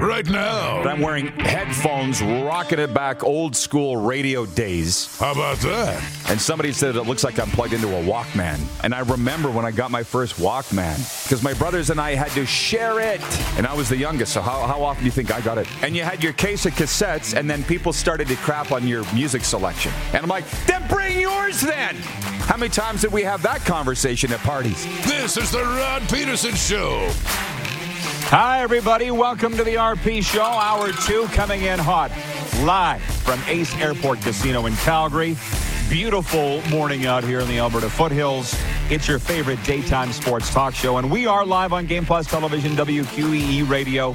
Right now. I'm wearing headphones, rocking it back old school radio days. How about that? And somebody said it looks like I'm plugged into a Walkman. And I remember when I got my first Walkman because my brothers and I had to share it. And I was the youngest, so how, how often do you think I got it? And you had your case of cassettes, and then people started to crap on your music selection. And I'm like, then bring yours then. How many times did we have that conversation at parties? This is the Rod Peterson Show. Hi, everybody. Welcome to the RP Show. Hour two coming in hot. Live from Ace Airport Casino in Calgary. Beautiful morning out here in the Alberta foothills. It's your favorite daytime sports talk show. And we are live on Game Plus Television, WQEE Radio,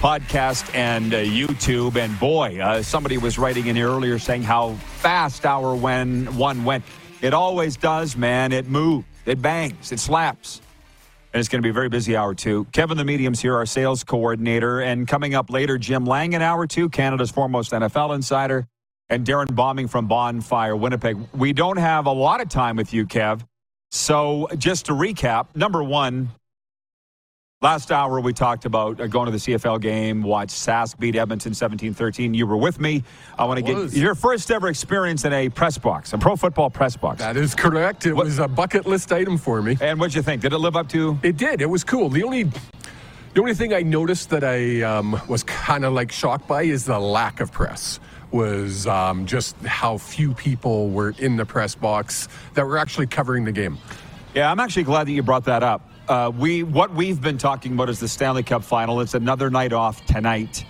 podcast, and uh, YouTube. And boy, uh, somebody was writing in here earlier saying how fast hour when one went. It always does, man. It moves, it bangs, it slaps. And it's going to be a very busy hour two. Kevin the Medium's here, our sales coordinator. And coming up later, Jim Lang in hour two, Canada's foremost NFL insider, and Darrin Bauming from Bonfire, Winnipeg. We don't have a lot of time with you, Kev. So just to recap, number one, last hour we talked about uh, going to the CFL game, watch Sask beat Edmonton 17-13. You were with me. I want to get was. your first ever experience in a press box, a pro football press box. That is correct. It What- was a bucket list item for me. and what'd you think? Did it live up to It did. It was cool. The only the only thing I noticed that I um, was kind of like shocked by is the lack of press. Was um, just how few people were in the press box that were actually covering the game. Yeah, I'm actually glad that you brought that up. Uh, we what we've been talking about is the Stanley Cup final. It's another night off tonight,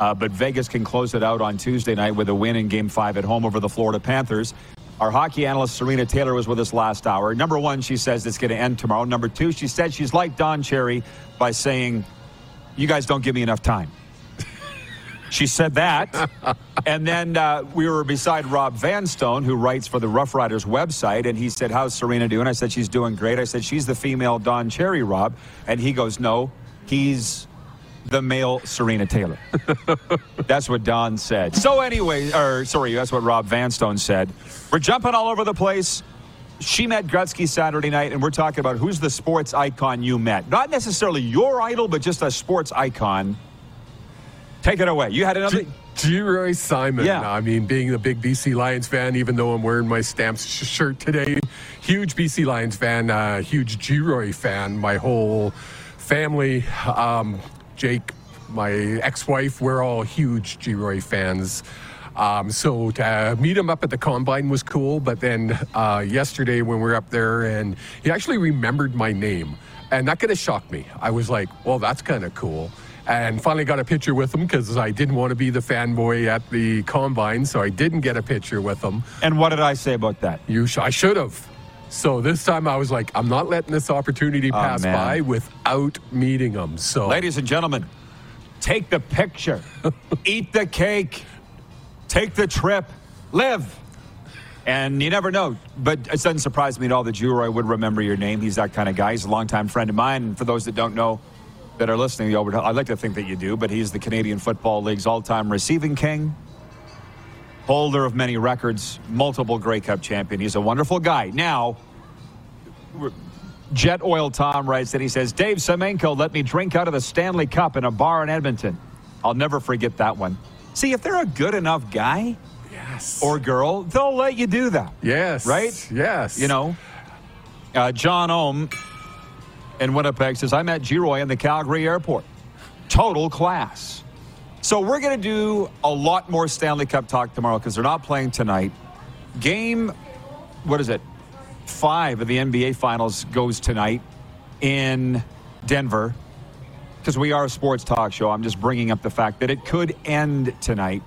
uh, but Vegas can close it out on Tuesday night with a win in Game Five at home over the Florida Panthers. Our hockey analyst Serena Taylor was with us last hour. Number one, she says it's going to end tomorrow. Number two, she said she's like Don Cherry by saying, "You guys don't give me enough time." She said that. and then uh, we were beside Rob Vanstone, who writes for the Rough Riders website. And he said, How's Serena doing? I said, She's doing great. I said, She's the female Don Cherry, Rob. And he goes, No, he's the male Serena Taylor. that's what Don said. So, anyway, or sorry, that's what Rob Vanstone said. We're jumping all over the place. She met Gretzky Saturday night, and we're talking about who's the sports icon you met. Not necessarily your idol, but just a sports icon. Take it away. You had another. Geroy Simon. Yeah. I mean, being a big BC Lions fan, even though I'm wearing my Stamps sh- shirt today, huge BC Lions fan, uh, huge Geroy fan. My whole family, um, Jake, my ex-wife, we're all huge Geroy fans. Um, so to meet him up at the combine was cool. But then uh, yesterday when we were up there, and he actually remembered my name, and that kind of shocked me. I was like, "Well, that's kind of cool." And finally got a picture with him because I didn't want to be the fanboy at the combine, so I didn't get a picture with him. And what did I say about that? You, sh- I should have. So this time I was like, I'm not letting this opportunity oh, pass man. by without meeting him. So Ladies and gentlemen, take the picture, eat the cake, take the trip, live. And you never know, but it doesn't surprise me at all that Geroy would remember your name. He's that kind of guy. He's a longtime friend of mine. And for those that don't know, that are listening, to the Albert, I'd like to think that you do, but he's the Canadian Football League's all-time receiving king, holder of many records, multiple Grey Cup champion. He's a wonderful guy. Now, Jet Oil Tom writes that he says, Dave Semenko let me drink out of the Stanley Cup in a bar in Edmonton. I'll never forget that one. See, if they're a good enough guy yes, or girl, they'll let you do that. yes, Right? Yes, You know, uh, John Ohm in Winnipeg says, I met Geroy in the Calgary airport. total class. So we're going to do a lot more Stanley Cup talk tomorrow because they're not playing tonight. Game, what is it? Five of the NBA Finals goes tonight in Denver because we are a sports talk show. I'm just bringing up the fact that it could end tonight.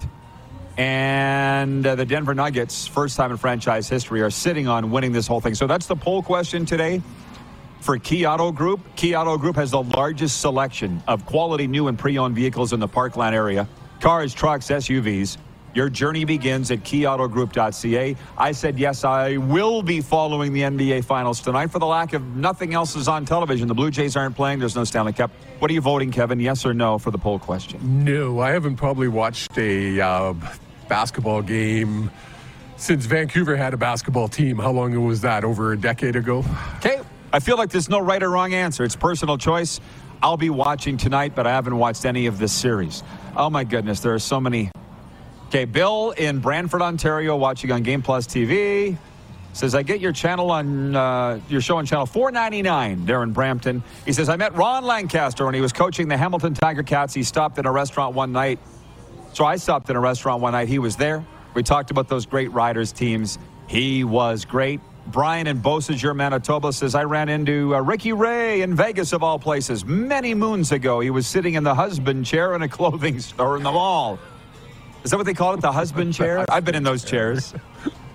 And uh, the Denver Nuggets, first time in franchise history, are sitting on winning this whole thing. So that's the poll question today for Key Auto Group. Key Auto Group has the largest selection of quality new and pre owned vehicles in the Parkland area cars, trucks, SUVs. Your journey begins at keyautogroup.ca. I said, yes, I will be following the NBA Finals tonight. For the lack of nothing else is on television, the Blue Jays aren't playing. There's no Stanley Cup. What are you voting, Kevin? Yes or no for the poll question? No, I haven't probably watched a uh, basketball game since Vancouver had a basketball team. How long was that? Over a decade ago? Okay. I feel like there's no right or wrong answer. It's personal choice. I'll be watching tonight, but I haven't watched any of this series. Oh my goodness, there are so many. Okay, Bill in Brantford, Ontario, watching on Game Plus TV. Says I get your channel on uh, your show on channel 499 there in Brampton. He says I met Ron Lancaster when he was coaching the Hamilton Tiger Cats. He stopped in a restaurant one night. So I stopped in a restaurant one night. He was there. We talked about those great riders teams. He was great. Brian in Beausejour, Manitoba says, I ran into uh, Ricky Ray in Vegas, of all places, many moons ago. He was sitting in the husband chair in a clothing store in the mall. Is that what they call it, the husband chair? I've been in those chairs.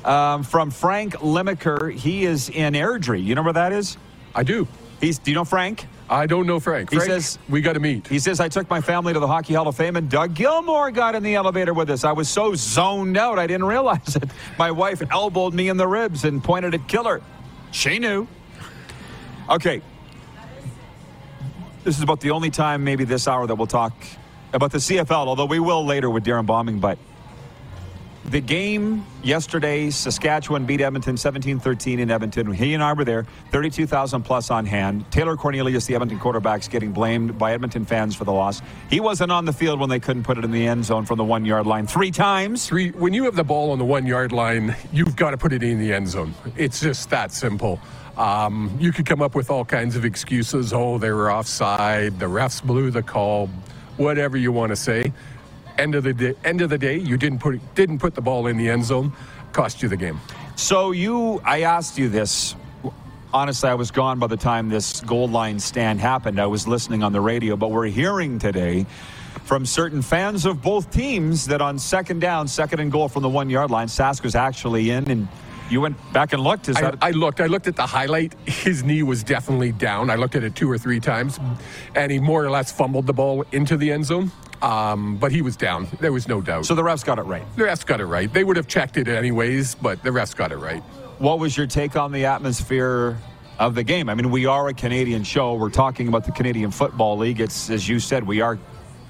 Um, from Frank Limaker, he is in Airdrie. You know where that is? I do. He's. Do you know Frank? I don't know Frank. He Frank, says- we got to meet. He says, I took my family to the Hockey Hall of Fame and Doug Gilmour got in the elevator with us. I was so zoned out, I didn't realize it. My wife elbowed me in the ribs and pointed at Killer. She knew. Okay. This is about the only time, maybe this hour, that we'll talk about the CFL, although we will later with Darrin Bauming. But the game yesterday, Saskatchewan beat Edmonton 17 13 in Edmonton. He and I were there, 32,000 plus on hand. Taylor Cornelius, the Edmonton quarterback's getting blamed by Edmonton fans for the loss. He wasn't on the field when they couldn't put it in the end zone from the one yard line three times. Three, when you have the ball on the one yard line, you've got to put it in the end zone. It's just that simple. Um, you could come up with all kinds of excuses. Oh, they were offside. The refs blew the call. Whatever you want to say. End of the day, end of the day, you didn't put didn't put the ball in the end zone. Cost you the game. So you, I asked you this. Honestly, I was gone by the time this goal line stand happened. I was listening on the radio, but we're hearing today from certain fans of both teams that on second down, second and goal from the one yard line, Sask was actually in, and you went back and looked. Is I, that I looked. I looked at the highlight. His knee was definitely down. I looked at it two or three times, and he more or less fumbled the ball into the end zone. Um, but he was down. There was no doubt. so? The refs got it right. the refs got it right. They would have checked it anyways, but the refs got it right. What was your take on the atmosphere of the game? I mean, we are a Canadian show. We're talking about the Canadian Football League. It's as you said, we are.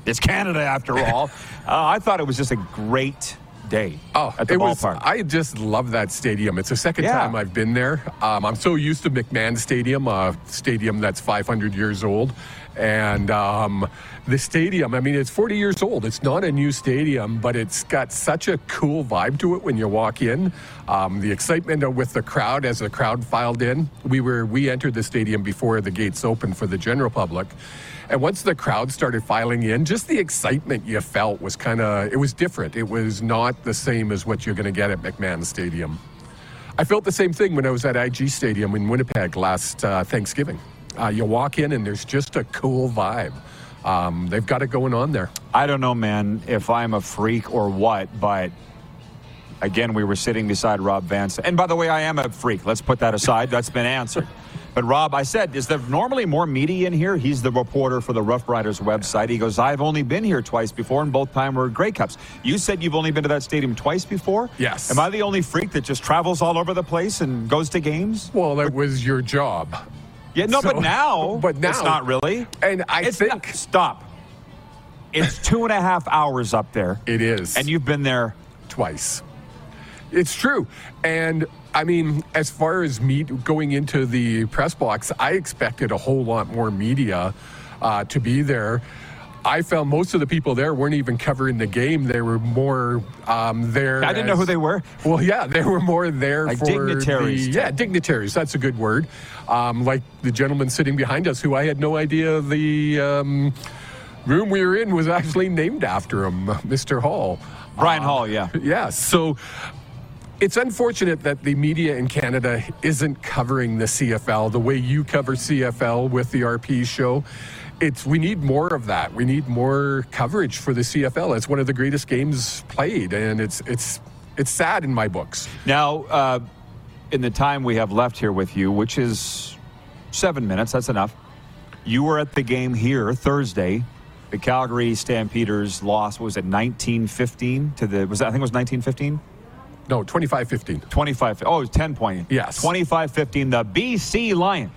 It's Canada after all. uh, I thought it was just a great day Oh, at the it was. ballpark. I just love that stadium. It's the second Yeah. time I've been there. Um, I'm so used to McMahon Stadium, a stadium that's 500 years old, and um, the stadium. I mean, it's 40 years old. It's not a new stadium, but it's got such a cool vibe to it when you walk in. Um, the excitement with the crowd as the crowd filed in. We were we entered the stadium before the gates opened for the general public. And once the crowd started filing in, just the excitement you felt was kind of, it was different. It was not the same as what you're going to get at McMahon Stadium. I felt the same thing when I was at IG Stadium in Winnipeg last uh, Thanksgiving. Uh, you walk in and there's just a cool vibe. Um, they've got it going on there. I don't know, man, if I'm a freak or what, but again, we were sitting beside Rob Vance. And by the way, I am a freak. Let's put that aside. That's been answered. But Rob, I said, is there normally more media in here? He's the reporter for the Rough Riders website. He goes, I've only been here twice before, and both time were Grey Cups. You said you've only been to that stadium twice before? Yes. Am I the only freak that just travels all over the place and goes to games? Well, that was your job. Yeah, no, So- but now, but now- it's not really. And I it's think- not- stop. It's two and a half hours up there. It is. And you've been there twice. It's true. And I mean, as far as me going into the press box, I expected a whole lot more media uh, to be there. I found most of the people there weren't even covering the game. They were more um, there. I didn't know who they were. Well, yeah, they were more there Like for dignitaries The, yeah, dignitaries. That's a good word. Um, like the gentleman sitting behind us, who I had no idea the. Um, room we were in was actually named after him, Mr. Hall. Brian Hall, yeah. Yeah, so it's unfortunate that the media in Canada isn't covering the CFL the way you cover CFL with the RP show. It's we need more of that. We need more coverage for the CFL. It's one of the greatest games played, and it's it's it's sad in my books. Now, uh, in the time we have left here with you, which is seven minutes, that's enough. You were at the game here Thursday. The Calgary Stampeders lost. what Was it 1915 to the? Was that, I think it was 1915. No, 25-15. 25. Oh, it was 10 point. Yes. 25-15. The BC Lions,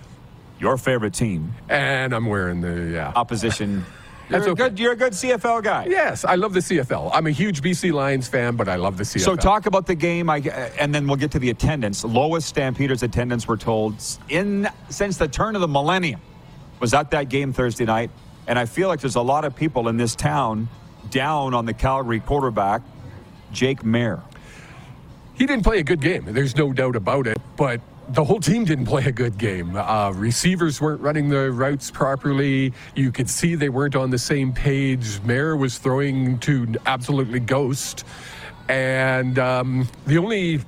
your favorite team, And I'm wearing the yeah. opposition. You're That's a okay. good. You're a good CFL guy. Yes, I love the CFL. I'm a huge BC Lions fan, but I love the CFL. So talk about the game, I, and then we'll get to the attendance. Lowest Stampeders attendance, we're told, in since the turn of the millennium, was at that game Thursday night. And I feel like there's a lot of people in this town down on the Calgary quarterback, Jake Maier. He didn't play a good game. There's no doubt about it. But the whole team didn't play a good game. Uh, receivers weren't running the routes properly. You could see they weren't on the same page. Maier was throwing to absolutely ghost. And um, the only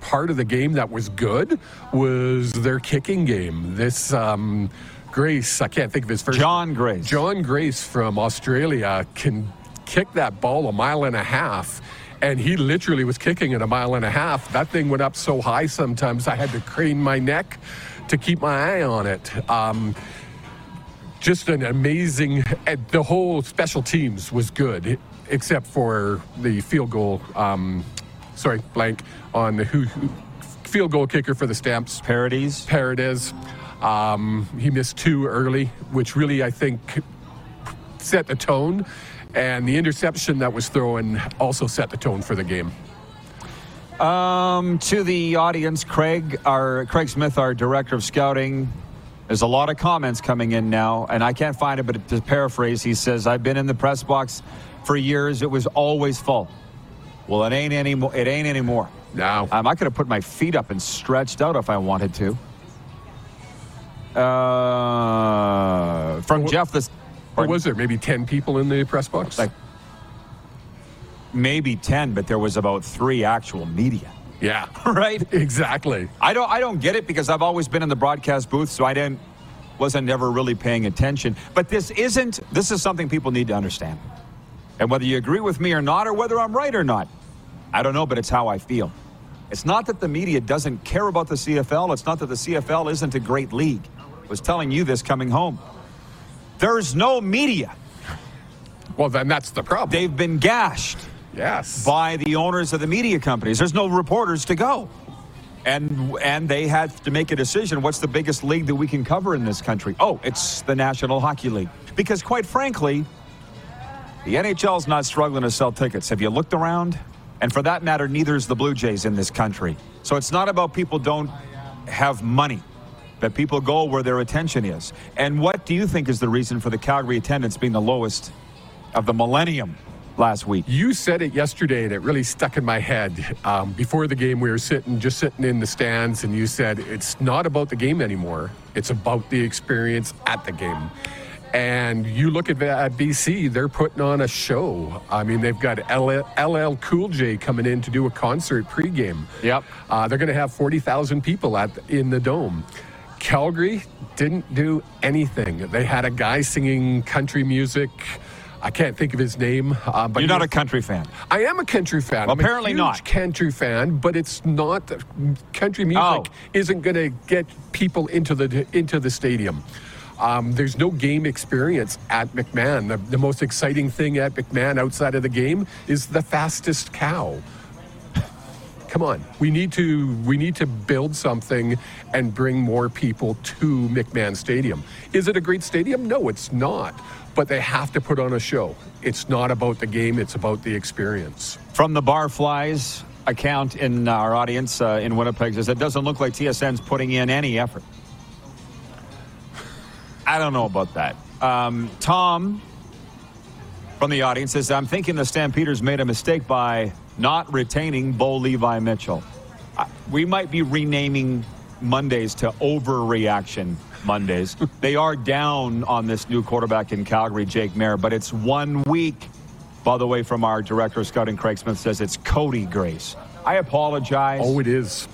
part of the game that was good was their kicking game. This um, Grace, I can't think of his first John Grace. John Grace from Australia can kick that ball a mile and a half. And he literally was kicking it a mile and a half. That thing went up so high sometimes I had to crane my neck to keep my eye on it. Um, just an amazing. The whole special teams was good, except for the field goal. Um, sorry, blank on the who, who field goal kicker for the Stamps. Parodies. Paredes. Um, he missed two early, which really I think set the tone. And the interception that was thrown also set the tone for the game. Um, to the audience, Craig, our Craig Smith, our director of scouting. There's a lot of comments coming in now, and I can't find it, but to paraphrase, he says, "I've been in the press box for years. It was always full. Well, it ain't anymore. It ain't anymore. Now, Um, I could have put my feet up and stretched out if I wanted to. Uh, from Jeff, this what was there? Maybe 10 people in the press box? Like- maybe ten, but there was about three actual media. yeah, Right? exactly. I don't. I don't get it because I've always been in the broadcast booth, so I didn't wasn't never really paying attention. But this isn't. This is something people need to understand. And whether you agree with me or not, or whether I'm right or not, I don't know. But it's how I feel. It's not that the media doesn't care about the CFL. It's not that the CFL isn't a great league. I was telling you this coming home. There's no media. Well, then that's the problem. They've been gashed. yes. by the owners of the media companies. There's no reporters to go. And and they had to make a decision. What's the biggest league that we can cover in this country? Oh, it's the National Hockey League. Because quite frankly, the NHL's not struggling to sell tickets. Have you looked around? And for that matter, neither is the Blue Jays in this country. So it's not about people don't have money, but people go where their attention is. And what do you think is the reason for the Calgary attendance being the lowest of the millennium last week? You said it yesterday, and it really stuck in my head. Um, before the game, we were sitting, just sitting in the stands, and you said it's not about the game anymore. It's about the experience at the game. And you look at, at BC, they're putting on a show. I mean, they've got LL, LL Cool J coming in to do a concert pregame. Yep. Uh, they're going to have 40,000 people at in the dome. Calgary didn't do anything. They had a guy singing country music. I can't think of his name. Uh, but You're not a country fan. I am a country fan. Well, I'm a apparently huge not. country fan, but it's not country music Oh. isn't going to get people into the into the stadium. Um, there's no game experience at McMahon. The, the most exciting thing at McMahon outside of the game is the fastest cow. Come on, we need to we need to build something and bring more people to McMahon Stadium. Is it a great stadium? No, it's not. But they have to put on a show. It's not about the game; it's about the experience. From the Barflies account in our audience uh, in Winnipeg says it doesn't look like TSN's putting in any effort. I don't know about that. Um, Tom from the audience says, I'm thinking the Stampeders made a mistake by not retaining Bo Levi Mitchell. We might be renaming Mondays to overreaction Mondays. they are down on this new quarterback in Calgary, Jake Maier, but it's one week. By the way, from our director of scouting, Craig Smith says it's Cody Grace. I apologize. Oh, it is.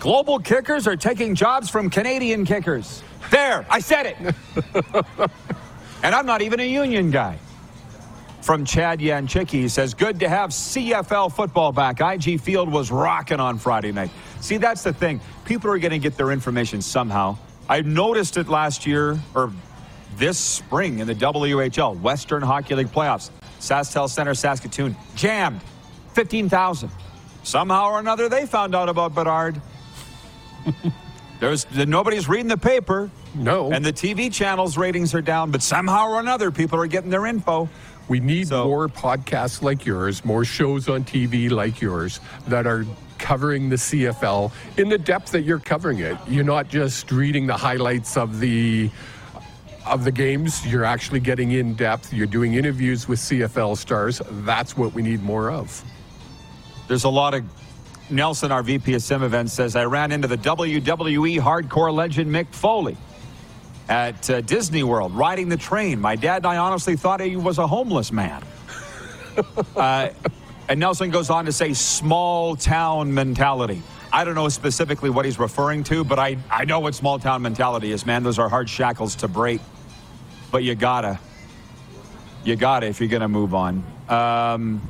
Global kickers are taking jobs from Canadian kickers. There, I said it. and I'm not even a union guy. From Chad Yanchicki, he says, Good to have CFL football back. IG Field was rocking on Friday night. See, that's the thing. People are going to get their information somehow. I noticed it last year, or this spring in the WHL, Western Hockey League playoffs. SaskTel Center, Saskatoon, jammed 15,000. Somehow or another, they found out about Bedard. There's nobody's reading the paper. No. And the TV channels ratings are down, but somehow or another, people are getting their info. We need So- more podcasts like yours, more shows on TV like yours that are covering the CFL in the depth that you're covering it. You're not just reading the highlights of the of the games. You're actually getting in depth. You're doing interviews with CFL stars. That's what we need more of. There's a lot of Nelson, our VP of Sim Events, says I ran into the WWE hardcore legend Mick Foley at uh, Disney World riding the train. My dad and I honestly thought he was a homeless man. uh, and Nelson goes on to say small town mentality. I don't know specifically what he's referring to, but I, I know what small town mentality is, man. Those are hard shackles to break. But you gotta. You gotta if you're gonna move on. Um,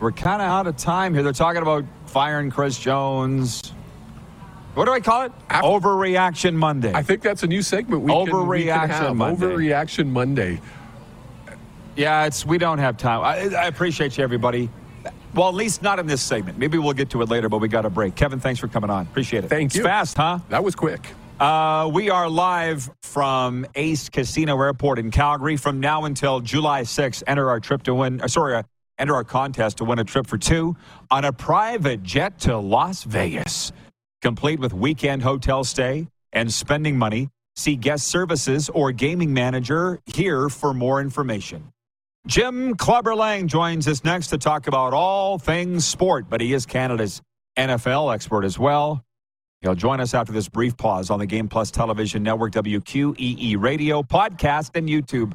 we're kind of out of time here. They're talking about firing Chris Jones. What do I call it? Af- Overreaction Monday. I think that's a new segment. We can, we can Overreaction have. Monday. Overreaction Monday. Yeah, it's we don't have time. I, I appreciate you, everybody. Well, at least not in this segment. Maybe we'll get to it later, but we got a break. Kevin, thanks for coming on. Appreciate it. Thank it's you. fast, huh? That was quick. Uh, we are live from Ace Casino Airport in Calgary. From now until July 6th, enter our trip to win. Uh, sorry, uh, enter our contest to win a trip for two on a private jet to Las Vegas, complete with weekend hotel stay and spending money. See guest services or gaming manager here for more information. Jim Clubberlang joins us next to talk about all things sport, but he is Canada's NFL expert as well. He'll join us after this brief pause on the Game Plus Television Network, WQEE Radio, podcast, and YouTube.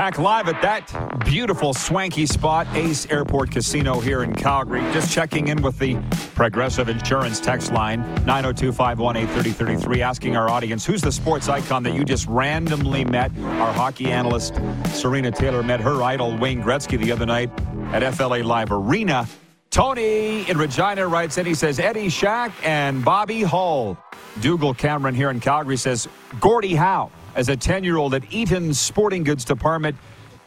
Back live at that beautiful, swanky spot, Ace Airport Casino here in Calgary. Just checking in with the Progressive Insurance text line, 902 518 3033, asking our audience who's the sports icon that you just randomly met? Our hockey analyst, Serena Taylor, met her idol, Wayne Gretzky, the other night at FLA Live Arena. Tony in Regina writes in, he says, Eddie Shack and Bobby Hull. Dougal Cameron here in Calgary says, Gordie Howe as a 10 year old at Eaton's Sporting Goods Department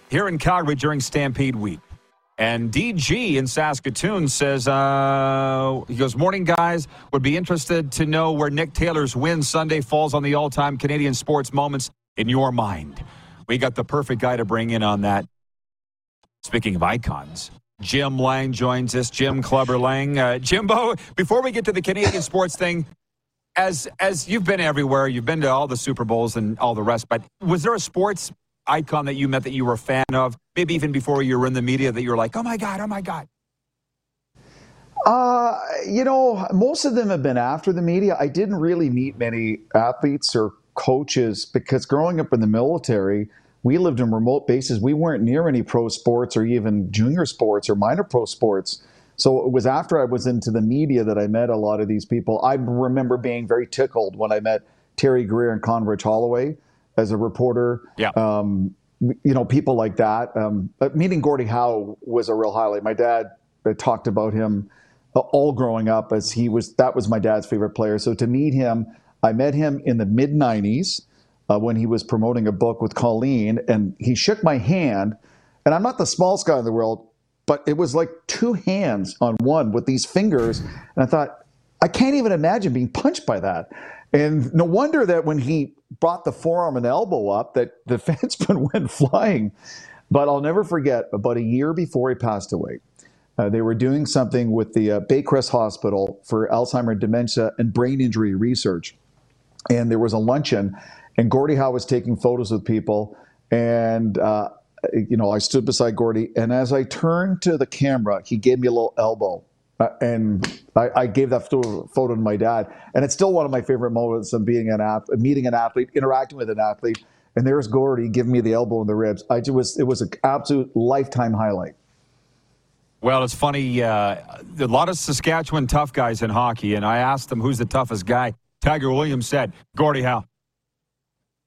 here in Calgary during Stampede Week. And DG in Saskatoon says, uh, he goes, Morning, guys. Would be interested to know where Nick Taylor's win Sunday falls on the all time Canadian sports moments in your mind. We got the perfect guy to bring in on that. Speaking of icons, Jim Lang joins us. Jim Clubber Lang. Uh, Jimbo, before we get to the Canadian sports thing, as as you've been everywhere, you've been to all the Super Bowls and all the rest, but was there a sports icon that you met that you were a fan of, maybe even before you were in the media that you were like, oh my God, oh my God? Uh, you know, most of them have been after the media. I didn't really meet many athletes or coaches because growing up in the military, we lived in remote bases. We weren't near any pro sports or even junior sports or minor pro sports. So it was after I was into the media that I met a lot of these people. I remember being very tickled when I met Terry Greer and Condredge Holloway as a reporter. Yeah. Um, you know, people like that. Um, meeting Gordie Howe was a real highlight. My dad talked about him all growing up as he was, that was my dad's favorite player. So to meet him, I met him in the mid 90s uh, when he was promoting a book with Colleen, and he shook my hand. And I'm not the smallest guy in the world, but it was like two hands on one with these fingers. And I thought, I can't even imagine being punched by that. And no wonder that when he brought the forearm and elbow up, that the defenseman went flying. But I'll never forget, about a year before he passed away, uh, they were doing something with the uh, Baycrest Hospital for Alzheimer, dementia, and brain injury research. And there was a luncheon, and Gordie Howe was taking photos with people. And, uh, you know, I stood beside Gordie, and as I turned to the camera, he gave me a little elbow. Uh, and I, I, gave that photo, photo, to my dad, and it's still one of my favorite moments of being an ath- meeting an athlete, interacting with an athlete, and there's Gordie giving me the elbow in the ribs. I just was it was an absolute lifetime highlight. Well, it's funny. Uh, a lot of Saskatchewan tough guys in hockey, and I asked them who's the toughest guy. Tiger Williams said Gordie Howe.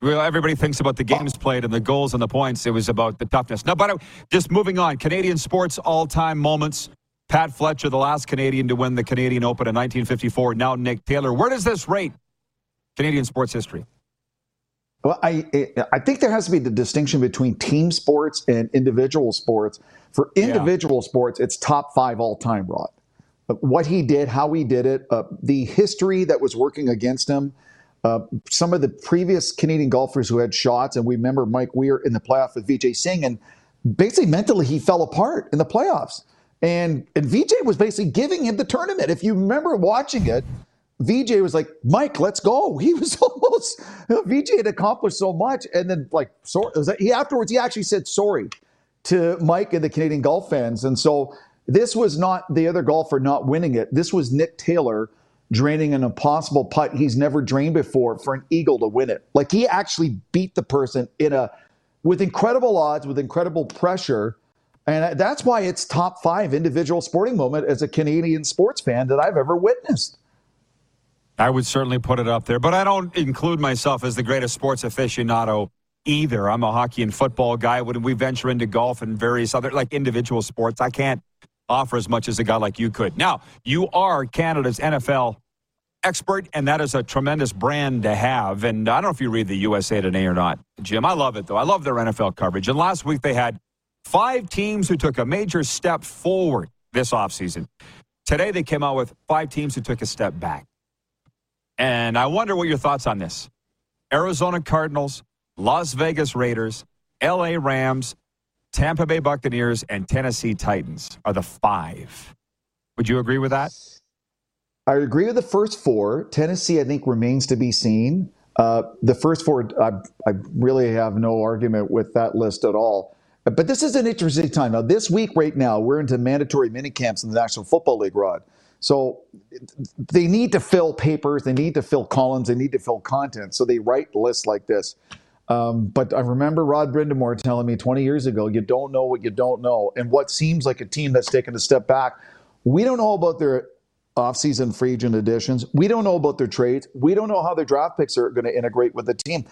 Well, everybody thinks about the games played and the goals and the points. It was about the toughness. Now, but just moving on, Canadian sports all-time moments. Pat Fletcher, the last Canadian to win the Canadian Open in 1954. Now Nick Taylor. Where does this rate Canadian sports history? Well, I I think there has to be the distinction between team sports and individual sports. For individual yeah. sports, it's top five all time. Rod, what he did, how he did it, uh, the history that was working against him. Uh, some of the previous Canadian golfers who had shots, and we remember Mike Weir in the playoff with Vijay Singh, and basically mentally he fell apart in the playoffs. And, and VJ was basically giving him the tournament. If you remember watching it, VJ was like, Mike, let's go. He was almost, VJ had accomplished so much. And then, like, so, he afterwards, he actually said sorry to Mike and the Canadian golf fans. And so this was not the other golfer not winning it. This was Nick Taylor draining an impossible putt he's never drained before for an eagle to win it. Like, he actually beat the person in a, with incredible odds, with incredible pressure and that's why it's top five individual sporting moment as a Canadian sports fan that I've ever witnessed. I would certainly put it up there, but I don't include myself as the greatest sports aficionado either. I'm a hockey and football guy. When we venture into golf and various other like individual sports, I can't offer as much as a guy like you could. Now, you are Canada's NFL expert, and that is a tremendous brand to have. And I don't know if you read the USA Today or not, Jim. I love it though. I love their NFL coverage. And last week they had Five teams who took a major step forward this offseason. Today they came out with five teams who took a step back. And I wonder what your thoughts on this. Arizona Cardinals, Las Vegas Raiders, LA Rams, Tampa Bay Buccaneers, and Tennessee Titans are the five. Would you agree with that? I agree with the first four. Tennessee, I think, remains to be seen. Uh, the first four, I, I really have no argument with that list at all. But this is an interesting time. Now, this week, right now, we're into mandatory mini camps in the National Football League, Rod. So they need to fill papers, they need to fill columns, they need to fill content. So they write lists like this. Um, but I remember Rod Brind'Amour telling me 20 years ago, you don't know what you don't know. And what seems like a team that's taken a step back, we don't know about their offseason free agent additions. We don't know about their trades. We don't know how their draft picks are going to integrate with the team.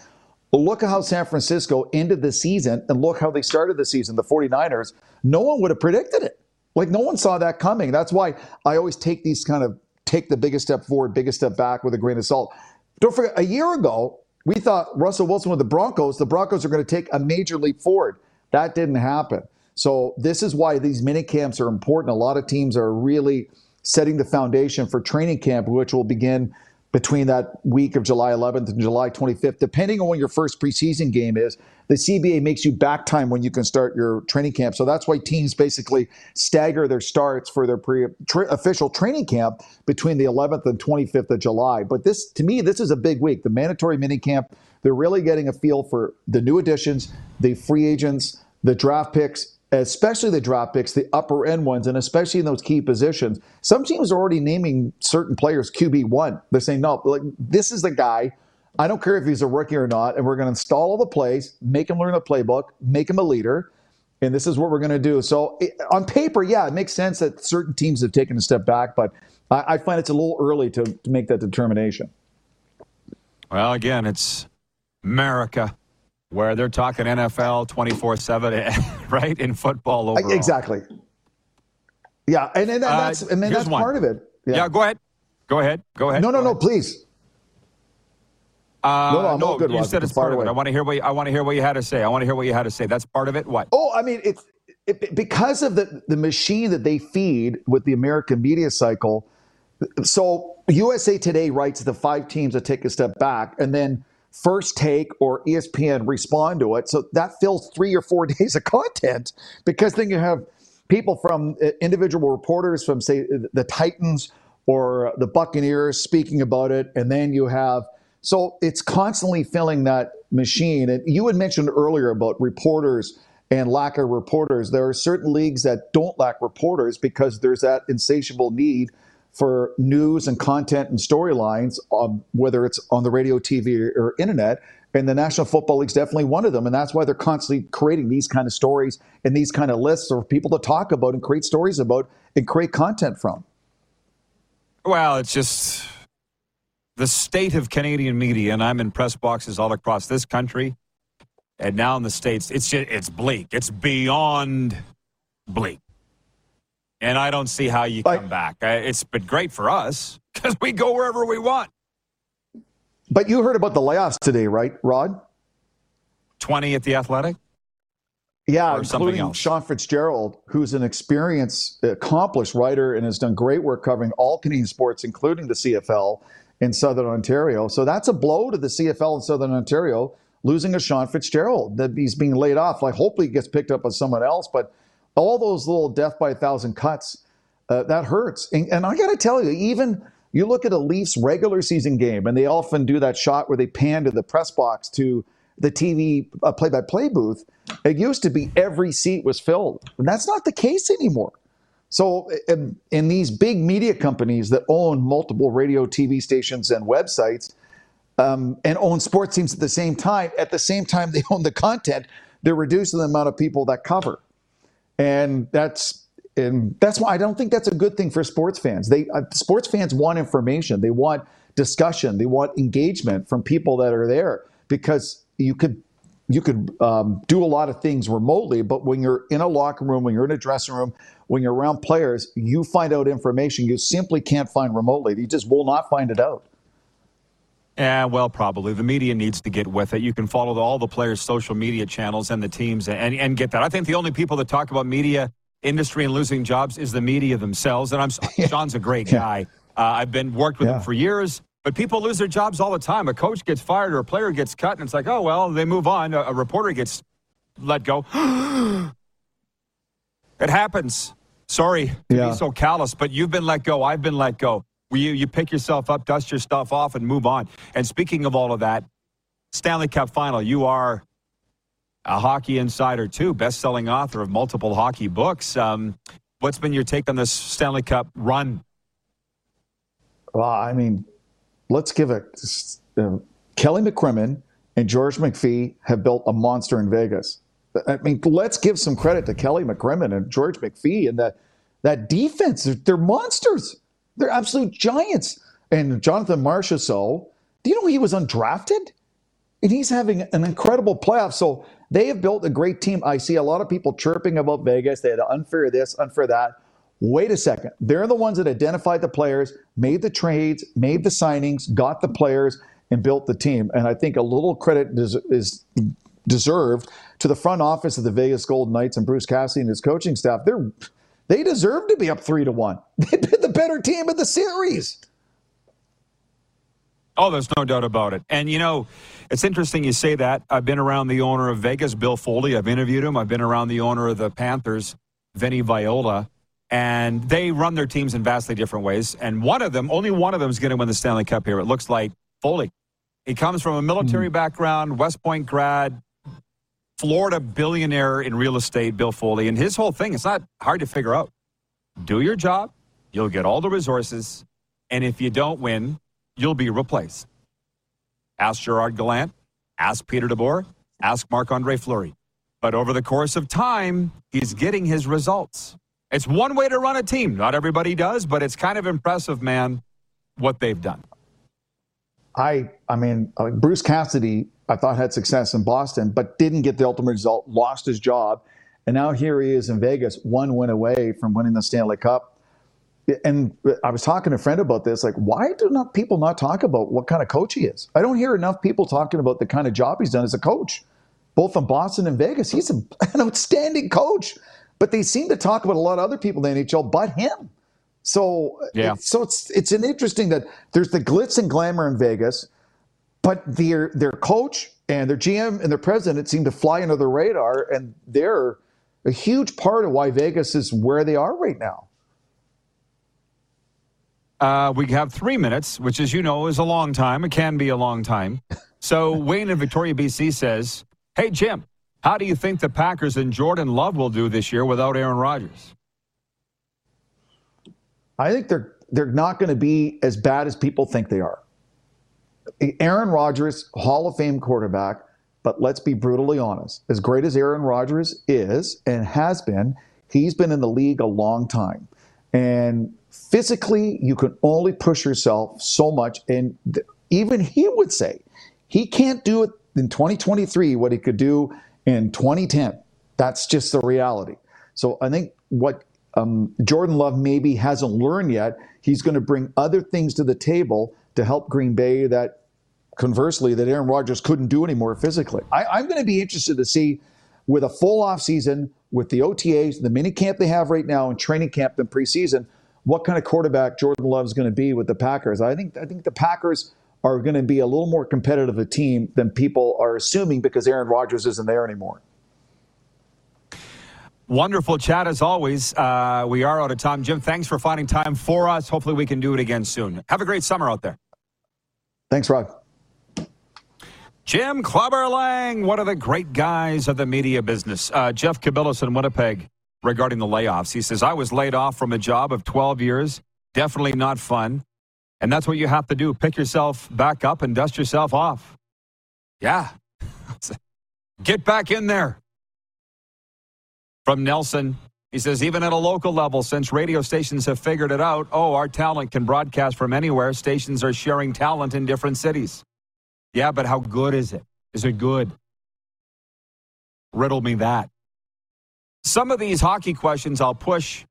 look at how San Francisco ended the season and look how they started the season, the 49ers. No one would have predicted it. Like, no one saw that coming. That's why I always take these kind of take the biggest step forward, biggest step back with a grain of salt. Don't forget, a year ago, we thought Russell Wilson with the Broncos, the Broncos are going to take a major leap forward. That didn't happen. So this is why these mini camps are important. A lot of teams are really setting the foundation for training camp, which will begin between that week of July 11th and July 25th, depending on when your first preseason game is. The CBA makes you back time when you can start your training camp. So that's why teams basically stagger their starts for their pre tra- official training camp between the 11th and 25th of July. But this, to me, this is a big week. The mandatory mini camp, they're really getting a feel for the new additions, the free agents, the draft picks, especially the draft picks, the upper end ones, and especially in those key positions. Some teams are already naming certain players QB one. They're saying, no, like this is the guy. I don't care if he's a rookie or not, and we're going to install all the plays, make him learn the playbook, make him a leader, and this is what we're going to do. So it, on paper, yeah, it makes sense that certain teams have taken a step back, but I, I find it's a little early to, to make that determination. Well, again, it's America where they're talking NFL 24 7, right? In football overall. Exactly. Yeah. And, and that's, uh, and then that's one. part of it. Yeah. yeah. go ahead. Go ahead. Go ahead. No, no, no, ahead. please. Uh, no, no, I'm no, all good. You said it's part of it. I want to hear what you, I want to hear what you had to say. I want to hear what you had to say. That's part of it. What? Oh, I mean, it's it, because of the the machine that they feed with the American media cycle. So USA Today writes the five teams that take a step back, and then First Take or ESPN respond to it. So that fills three or four days of content because then you have people from uh, individual reporters from, say, the Titans or the Buccaneers speaking about it. And then you have, so it's constantly filling that machine. And you had mentioned earlier about reporters and lack of reporters. There are certain leagues that don't lack reporters because there's that insatiable need for news and content and storylines, um, whether it's on the radio, TV, or internet. And the National Football League is definitely one of them. And that's why they're constantly creating these kind of stories and these kind of lists for people to talk about and create stories about and create content from. Well, it's just the state of Canadian media, and I'm in press boxes all across this country and now in the States. It's just, it's bleak. It's beyond bleak and I don't see how you come back. It's been great for us because we go wherever we want. But you heard about the layoffs today, right, Rod? 20 at the Athletic? Yeah, including Sean Fitzgerald, who's an experienced, accomplished writer and has done great work covering all Canadian sports, including the CFL in Southern Ontario. So that's a blow to the CFL in Southern Ontario, losing a Sean Fitzgerald. That he's being laid off. Like, hopefully, he gets picked up by someone else. But all those little death by a thousand cuts, uh, that hurts. And, and I got to tell you, even you look at a Leafs regular season game, and they often do that shot where they pan to the press box to the TV play by play booth. It used to be every seat was filled. And that's not the case anymore. So, in, in, these big media companies that own multiple radio, TV stations, and websites, um, and own sports teams at the same time, at the same time they own the content, they're reducing the amount of people that cover and that's and that's why I don't think that's a good thing for sports fans. They uh, sports fans want information, they want discussion, they want engagement from people that are there because you could you could um, do a lot of things remotely, but when you're in a locker room, when you're in a dressing room, when you're around players, you find out information you simply can't find remotely. You just will not find it out. Yeah, well, probably. The media needs to get with it. You can follow all the players' social media channels and the teams and, and get that. I think the only people that talk about media industry and losing jobs is the media themselves. And I'm Sean's a great guy. Uh, I've been worked with yeah. him for years. But people lose their jobs all the time. A coach gets fired or a player gets cut, and it's like, oh well, they move on. A, a reporter gets let go. it happens. Sorry to yeah. be so callous, but you've been let go. I've been let go you, you pick yourself up, dust your stuff off, and move on. And speaking of all of that, Stanley Cup final, you are a hockey insider too, best-selling author of multiple hockey books. Um, what's been your take on this Stanley Cup run? Well, I mean, let's give it uh, Kelly McCrimmon and George McPhee have built a monster in Vegas. I mean, let's give some credit to Kelly McCrimmon and George McPhee and that that defense. They're, they're monsters. They're absolute giants. And Jonathan Marchessault, do you know he was undrafted? And he's having an incredible playoff. So they have built a great team. I see a lot of people chirping about Vegas. They had unfair this, unfair that. Wait a second. They're the ones that identified the players, made the trades, made the signings, got the players, and built the team. And I think a little credit is deserved to the front office of the Vegas Golden Knights and Bruce Cassidy and his coaching staff. They're they deserve to be up three to one. They've been the better team of the series. Oh, there's no doubt about it. And you know, it's interesting you say that. I've been around the owner of Vegas, Bill Foley. I've interviewed him. I've been around the owner of the Panthers, Vinny Viola. And they run their teams in vastly different ways. And one of them, only one of them is going to win the Stanley Cup here. It looks like Foley. He comes from a military mm-hmm. background, West Point grad, Florida billionaire in real estate, Bill Foley. And his whole thing, it's not hard to figure out. Do your job, you'll get all the resources. And if you don't win, you'll be replaced. Ask Gerard Gallant, ask Peter DeBoer, ask Marc Andre Fleury. But over the course of time, he's getting his results. It's one way to run a team. Not everybody does, but it's kind of impressive, man, what they've done. I, I mean, uh, Bruce Cassidy, I thought had success in Boston, but didn't get the ultimate result, lost his job. And now here he is in Vegas, one win away from winning the Stanley Cup and I was talking to a friend about this. Like, why do not people not talk about what kind of coach he is? I don't hear enough people talking about the kind of job he's done as a coach, both in Boston and Vegas. He's an outstanding coach, but they seem to talk about a lot of other people in the NHL, but him. So, yeah. so it's it's an interesting that there's the glitz and glamour in Vegas, but their their coach and their GM and their president seem to fly under the radar, and they're a huge part of why Vegas is where they are right now. Uh, we have three minutes, which, as you know, is a long time. It can be a long time. So Wayne in Victoria, BC says, Hey, Jim, how do you think the Packers and Jordan Love will do this year without Aaron Rodgers? I think they're they're not going to be as bad as people think they are. Aaron Rodgers, Hall of Fame quarterback, but let's be brutally honest. As great as Aaron Rodgers is and has been, he's been in the league a long time. And physically, you can only push yourself so much. And th- even he would say he can't do it in 2023 what he could do in 2010. That's just the reality. So I think what um, Jordan Love maybe hasn't learned yet, he's going to bring other things to the table to help Green Bay that conversely that Aaron Rodgers couldn't do anymore physically. I, am going to be interested to see with a full off season with the OTAs, the mini camp they have right now, and training camp and preseason, what kind of quarterback Jordan Love is going to be with the Packers. I think I think the Packers are going to be a little more competitive a team than people are assuming because Aaron Rodgers isn't there anymore. Wonderful chat as always. Uh, we are out of time. Jim, thanks for finding time for us. Hopefully, we can do it again soon. Have a great summer out there. Thanks, Rod. Jim Clubber-Lang, one of the great guys of the media business. Uh, Jeff Cabillas in Winnipeg regarding the layoffs. He says, I was laid off from a job of 12 years. Definitely not fun. And that's what you have to do. Pick yourself back up and dust yourself off. Yeah. Get back in there. From Nelson, he says, even at a local level, since radio stations have figured it out, oh, our talent can broadcast from anywhere, stations are sharing talent in different cities. Yeah, but how good is it? Is it good? Riddle me that. Some of these hockey questions I'll push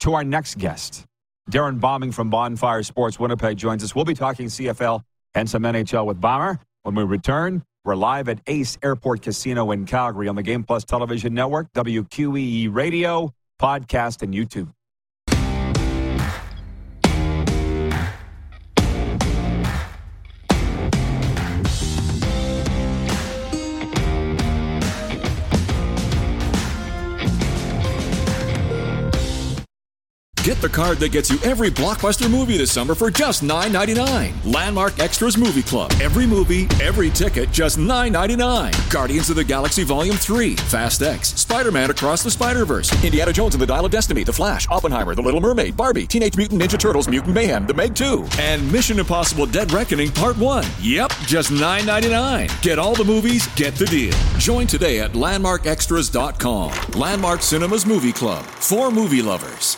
to our next guest. Darrin Bauming from Bonfire Sports Winnipeg joins us. We'll be talking CFL and some NHL with Bomber. When we return, we're live at Ace Airport Casino in Calgary on the Game Plus Television Network, WQEE Radio, podcast, and YouTube. Get the card that gets you every blockbuster movie this summer for just $9.99. Landmark Extras Movie Club. Every movie, every ticket, just $9.99. Guardians of the Galaxy Volume 3, Fast X, Spider Man Across the Spider Verse, Indiana Jones and the Dial of Destiny, The Flash, Oppenheimer, The Little Mermaid, Barbie, Teenage Mutant Ninja Turtles, Mutant Mayhem, The Meg 2, and Mission Impossible Dead Reckoning Part 1. Yep, just $9.99. Get all the movies, get the deal. Join today at LandmarkExtras.com. Landmark Cinemas Movie Club. For movie lovers.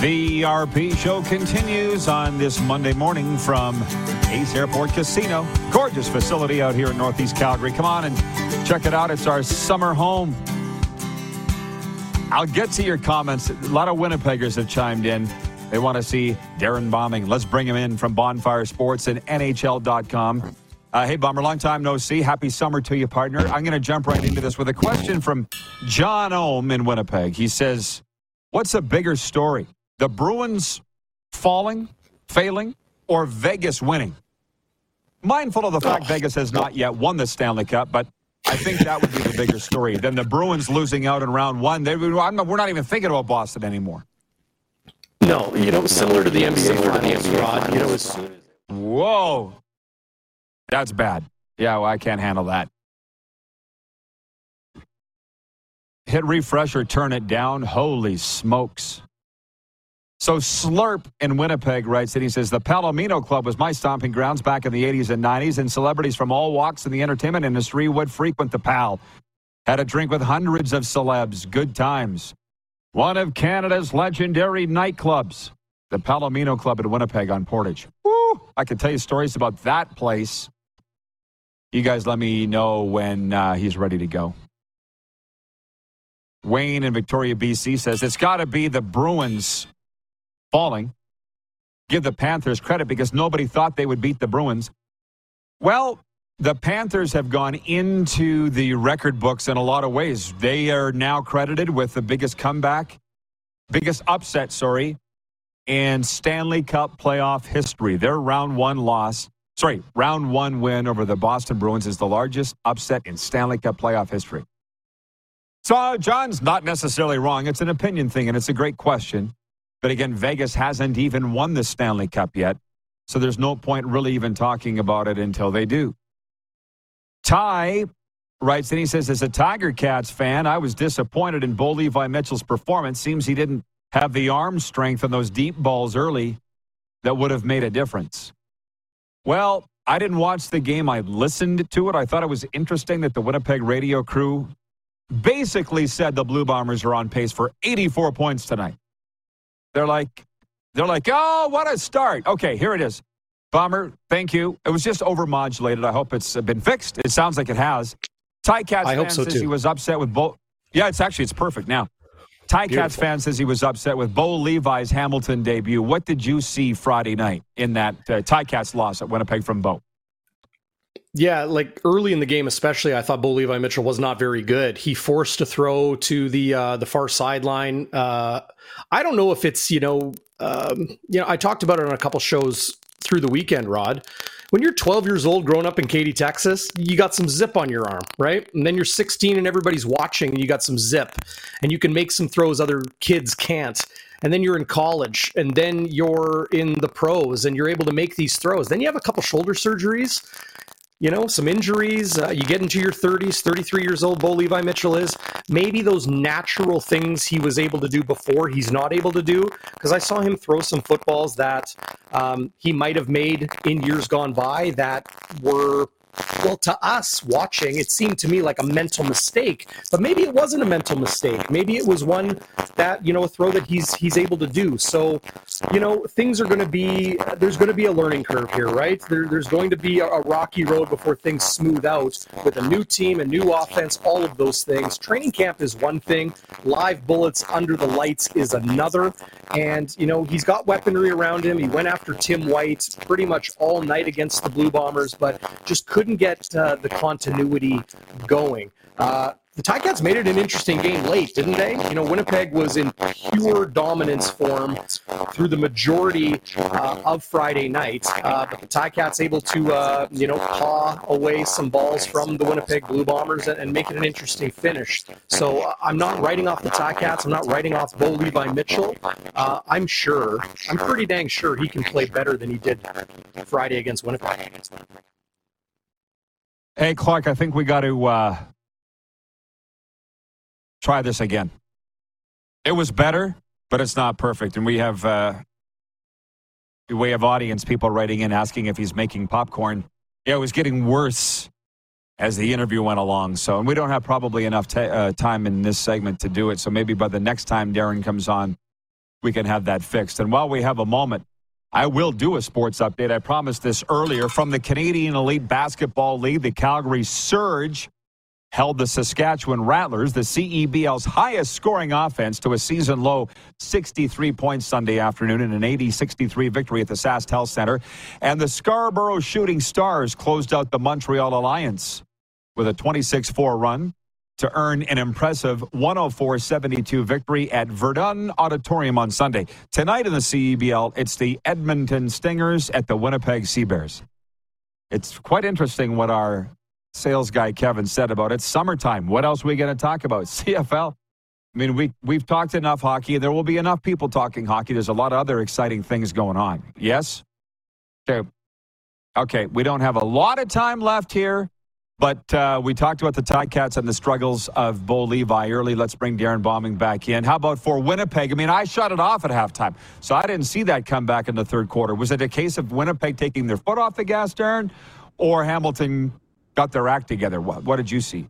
The RP show continues on this Monday morning from Ace Airport Casino. Gorgeous facility out here in Northeast Calgary. Come on and check it out. It's our summer home. I'll get to your comments. A lot of Winnipeggers have chimed in. They want to see Darrin Bauming. Let's bring him in from Bonfire Sports and NHL.com. Uh, hey, Bomber, long time no see. Happy summer to you, partner. I'm going to jump right into this with a question from John Ohm in Winnipeg. He says, What's a bigger story? The Bruins falling, failing, or Vegas winning? Mindful of the fact oh. Vegas has not yet won the Stanley Cup, but I think that would be the bigger story than the Bruins losing out in round one. They, we're not even thinking about Boston anymore. No, you know, similar to the NBA finals, Rod. You know, as soon as Whoa. That's bad. Yeah, well, I can't handle that. Hit refresh or turn it down. Holy smokes. So Slurp in Winnipeg writes that he says the Palomino Club was my stomping grounds back in the 80s and 90s, and celebrities from all walks in the entertainment industry would frequent the Pal. Had a drink with hundreds of celebs. Good times. One of Canada's legendary nightclubs, the Palomino Club in Winnipeg on Portage. Woo! I could tell you stories about that place. You guys let me know when uh, he's ready to go. Wayne in Victoria, BC says it's got to be the Bruins falling. Give the Panthers credit because nobody thought they would beat the Bruins. Well, the Panthers have gone into the record books in a lot of ways. They are now credited with the biggest comeback, biggest upset, sorry, in Stanley Cup playoff history. Their round one loss, sorry, round one win over the Boston Bruins is the largest upset in Stanley Cup playoff history. So, John's not necessarily wrong. It's an opinion thing, and it's a great question. But again, Vegas hasn't even won the Stanley Cup yet. So there's no point really even talking about it until they do. Ty writes, and he says, as a Tiger Cats fan, I was disappointed in Bo Levi Mitchell's performance. Seems he didn't have the arm strength on those deep balls early that would have made a difference. Well, I didn't watch the game. I listened to it. I thought it was interesting that the Winnipeg radio crew basically said the Blue Bombers are on pace for 84 points tonight. They're like, they're like, oh, what a start. Okay, here it is. Bomber, thank you. It was just overmodulated. I hope it's been fixed. It sounds like it has. Ticats I fan so, says too. he was upset with Bo. Yeah, it's actually it's perfect now. Ticats fan says he was upset with Bo Levi's Hamilton debut. What did you see Friday night in that uh, Ticats loss at Winnipeg from Bo? Yeah, like early in the game, especially, I thought Bo Levi Mitchell was not very good. He forced a throw to the uh, the far sideline. Uh, I don't know if it's you know um, you know I talked about it on a couple shows through the weekend. Rod, when you're 12 years old, growing up in Katy, Texas, you got some zip on your arm, right? And then you're 16 and everybody's watching, and you got some zip, and you can make some throws other kids can't and then you're in college and then you're in the pros and you're able to make these throws then you have a couple shoulder surgeries you know some injuries uh, you get into your 30s 33 years old bo levi mitchell is maybe those natural things he was able to do before he's not able to do because i saw him throw some footballs that um, he might have made in years gone by that were well, to us watching, it seemed to me like a mental mistake, but maybe it wasn't a mental mistake. Maybe it was one that you know a throw that he's he's able to do. So, you know, things are going to be there's going to be a learning curve here, right? There, there's going to be a, a rocky road before things smooth out with a new team, a new offense, all of those things. Training camp is one thing, live bullets under the lights is another, and you know he's got weaponry around him. He went after Tim White pretty much all night against the Blue Bombers, but just couldn't get uh, the continuity going. Uh, the Ticats made it an interesting game late, didn't they? You know, Winnipeg was in pure dominance form through the majority uh, of Friday night, uh, but the Ticats able to, uh, you know, paw away some balls from the Winnipeg Blue Bombers and, and make it an interesting finish. So uh, I'm not writing off the Ticats. I'm not writing off Bo Levi Mitchell. Uh, I'm sure, I'm pretty dang sure he can play better than he did Friday against Winnipeg. Hey, Clark, I think we got to uh, try this again. It was better, but it's not perfect. And we have uh, we have audience people writing in asking if he's making popcorn. Yeah, it was getting worse as the interview went along. So, and we don't have probably enough t- uh, time in this segment to do it. So maybe by the next time Darrin comes on, we can have that fixed. And while we have a moment, I will do a sports update. I promised this earlier from the Canadian Elite Basketball League. The Calgary Surge held the Saskatchewan Rattlers, the CEBL's highest scoring offense, to a season low 63 points Sunday afternoon in an 80 63 victory at the SaskTel Center. And the Scarborough Shooting Stars closed out the Montreal Alliance with a 26 4 run to earn an impressive 104 72 victory at Verdun Auditorium on Sunday. Tonight in the CEBL, it's the Edmonton Stingers at the Winnipeg Sea Bears. It's quite interesting what our sales guy Kevin said about it. Summertime. What else are we going to talk about? CFL. I mean, we we've talked enough hockey. There will be enough people talking hockey. There's a lot of other exciting things going on. Yes. Okay. Okay. We don't have a lot of time left here, but uh, we talked about the Ticats and the struggles of Bo Levi early. Let's bring Darrin Bauming back in. How about for Winnipeg? I mean, I shut it off at halftime, so I didn't see that come back in the third quarter. Was it a case of Winnipeg taking their foot off the gas, Darrin, or Hamilton got their act together. What, what did you see?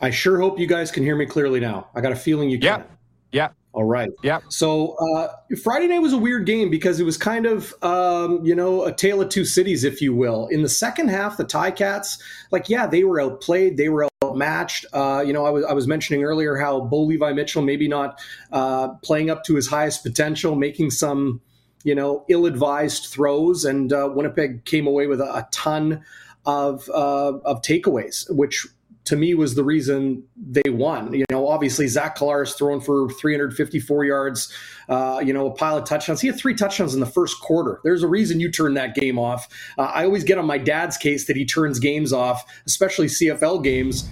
I sure hope you guys can hear me clearly now. I got a feeling you can. Yeah. Yeah. All right. Yeah. So uh, Friday night was a weird game because it was kind of, um, you know, a tale of two cities, if you will. In the second half, the Ticats, like, yeah, they were outplayed, they were outmatched. Uh, you know, I was I was mentioning earlier how Bo Levi Mitchell maybe not uh, playing up to his highest potential, making some, you know, ill-advised throws, and uh, Winnipeg came away with a, a ton of uh, of takeaways, which to me was the reason they won. You know, obviously Zach Collaros thrown for 354 yards, uh, you know, a pile of touchdowns. He had three touchdowns in the first quarter. There's a reason you turn that game off. Uh, I always get on my dad's case that he turns games off, especially CFL games,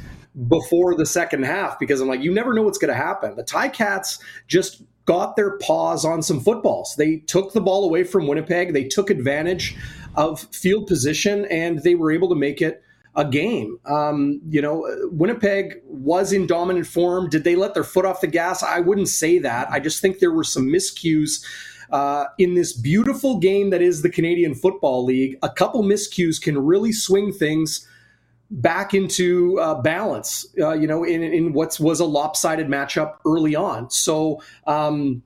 before the second half because I'm like, you never know what's going to happen. The Ticats just got their paws on some footballs. They took the ball away from Winnipeg. They took advantage of field position, and they were able to make it a game. Um, you know, Winnipeg was in dominant form. Did they let their foot off the gas? I wouldn't say that. I just think there were some miscues. Uh, in this beautiful game that is the Canadian Football League, a couple miscues can really swing things back into uh, balance. Uh, you know, in, in what was a lopsided matchup early on. So um,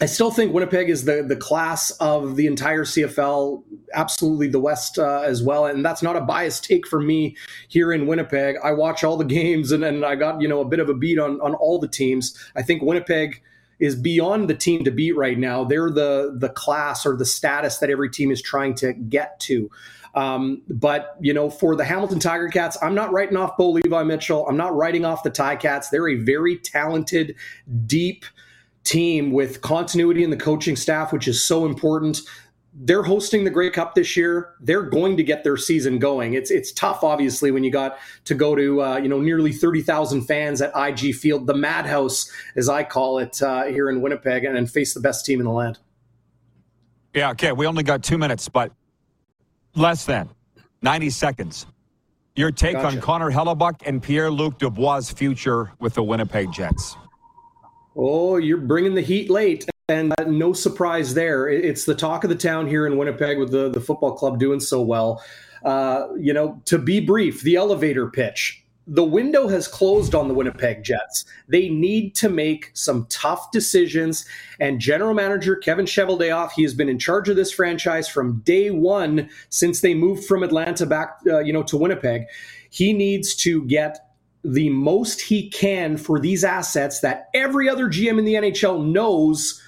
I still think Winnipeg is the the class of the entire CFL, absolutely the West uh, as well, and that's not a biased take for me here in Winnipeg. I watch all the games, and, I got you know a bit of a beat on on all the teams. I think Winnipeg is beyond the team to beat right now. They're the the class or the status that every team is trying to get to. Um, but you know, for the Hamilton Tiger Cats, I'm not writing off Bo Levi Mitchell. I'm not writing off the Ticats. They're a very talented, deep team with continuity in the coaching staff, which is so important. They're hosting the Grey Cup this year. They're going to get their season going. It's it's tough, obviously, when you got to go to uh, you know nearly thirty thousand fans at IG Field, the madhouse, as I call it, uh, here in Winnipeg, and, and face the best team in the land. Yeah. Okay. We only got two minutes, but less than ninety seconds. Your take gotcha. on Connor Hellebuyck and Pierre Luc Dubois' future with the Winnipeg Jets? Oh, you're bringing the heat late. And uh, no surprise there. It's the talk of the town here in Winnipeg with the, the football club doing so well. Uh, you know, to be brief, the elevator pitch. The window has closed on the Winnipeg Jets. They need to make some tough decisions. And general manager Kevin Cheveldayoff, he has been in charge of this franchise from day one since they moved from Atlanta back, uh, you know, to Winnipeg. He needs to get the most he can for these assets that every other GM in the NHL knows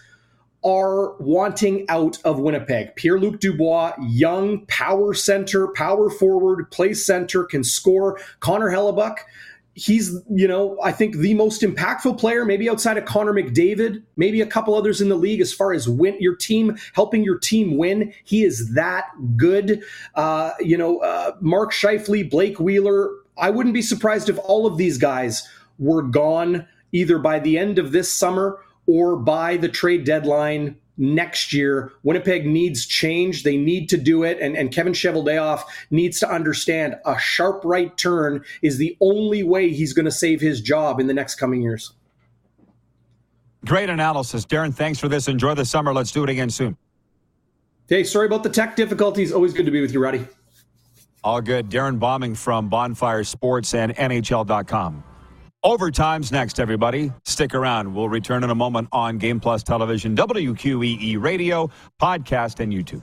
are wanting out of Winnipeg. Pierre Luc Dubois, young power center, power forward, play center, can score. Connor Hellebuyck, he's, you know, I think the most impactful player, maybe outside of Connor McDavid, maybe a couple others in the league as far as win your team, helping your team win. He is that good. Uh, you know, uh, Mark Scheifele, Blake Wheeler. I wouldn't be surprised if all of these guys were gone either by the end of this summer or by the trade deadline next year. Winnipeg needs change. They need to do it. And, and Kevin Cheveldayoff needs to understand a sharp right turn is the only way he's going to save his job in the next coming years. Great analysis. Darrin, thanks for this. Enjoy the summer. Let's do it again soon. Hey, sorry about the tech difficulties. Always good to be with you, Ruddy. All good. Darrin Bauming from Bonfire Sports and NHL.com. Overtime's next, everybody. Stick around. We'll return in a moment on Game Plus Television, WQEE Radio, podcast, and YouTube.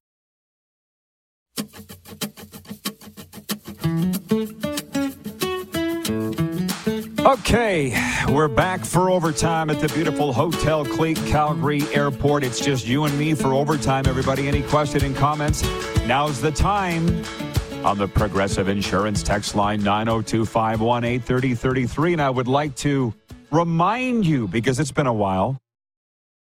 Okay, we're back for overtime at the beautiful Hotel Clique Calgary Airport. It's just you and me for overtime, everybody. Any question and comments? Now's the time on the Progressive Insurance text line 902 518 3033. And I would like to remind you, because it's been a while,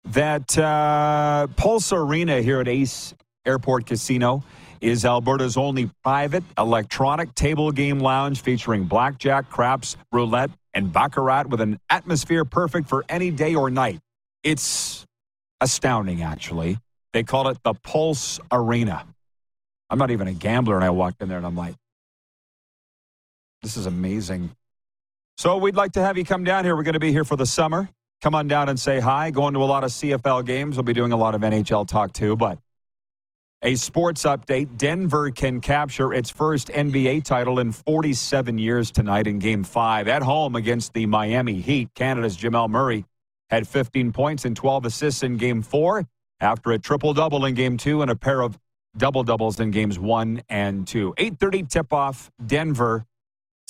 that uh, Pulse Arena here at Ace Airport Casino is Alberta's only private electronic table game lounge featuring blackjack, craps, roulette, and baccarat with an atmosphere perfect for any day or night. It's astounding, actually. They call it the Pulse Arena. I'm not even a gambler, and I walked in there and I'm like, this is amazing. So we'd like to have you come down here. We're going to be here for the summer. Come on down and say hi. Going to a lot of CFL games. We'll be doing a lot of NHL talk too, but a sports update Denver can capture its first NBA title in 47 years tonight in game five at home against the Miami Heat. Canada's Jamal Murray had 15 points and 12 assists in game four after a triple double in game two and a pair of double doubles in games one and two. 8:30 tip off Denver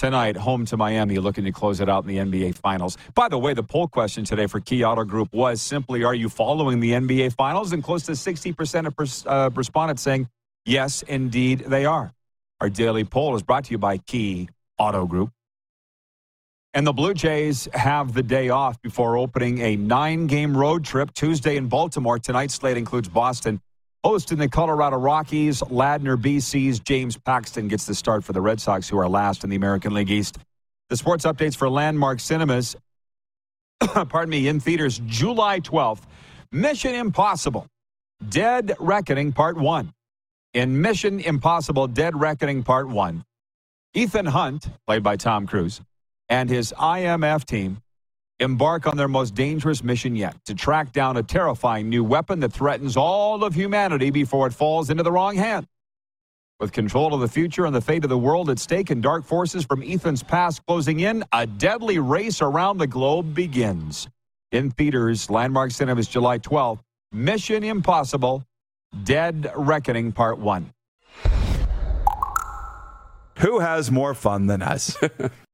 tonight, home to Miami, looking to close it out in the NBA Finals. By the way, the poll question today for Key Auto Group was simply, are you following the NBA Finals? And close to 60% of pers- uh, respondents saying, yes, indeed, they are. Our daily poll is brought to you by Key Auto Group. And the Blue Jays have the day off before opening a nine game road trip Tuesday in Baltimore. Tonight's slate includes Boston hosting the Colorado Rockies. Ladner, BC's James Paxton gets the start for the Red Sox, who are last in the American League East. The sports updates for Landmark Cinemas, pardon me, in theaters July 12th. Mission Impossible Dead Reckoning Part 1. In Mission Impossible Dead Reckoning Part 1, Ethan Hunt, played by Tom Cruise, and his IMF team embark on their most dangerous mission yet to track down a terrifying new weapon that threatens all of humanity before it falls into the wrong hand. With control of the future and the fate of the world at stake and dark forces from Ethan's past closing in, a deadly race around the globe begins. In theaters, Landmark Cinemas, July 12th, Mission Impossible Dead Reckoning Part 1. Who has more fun than us?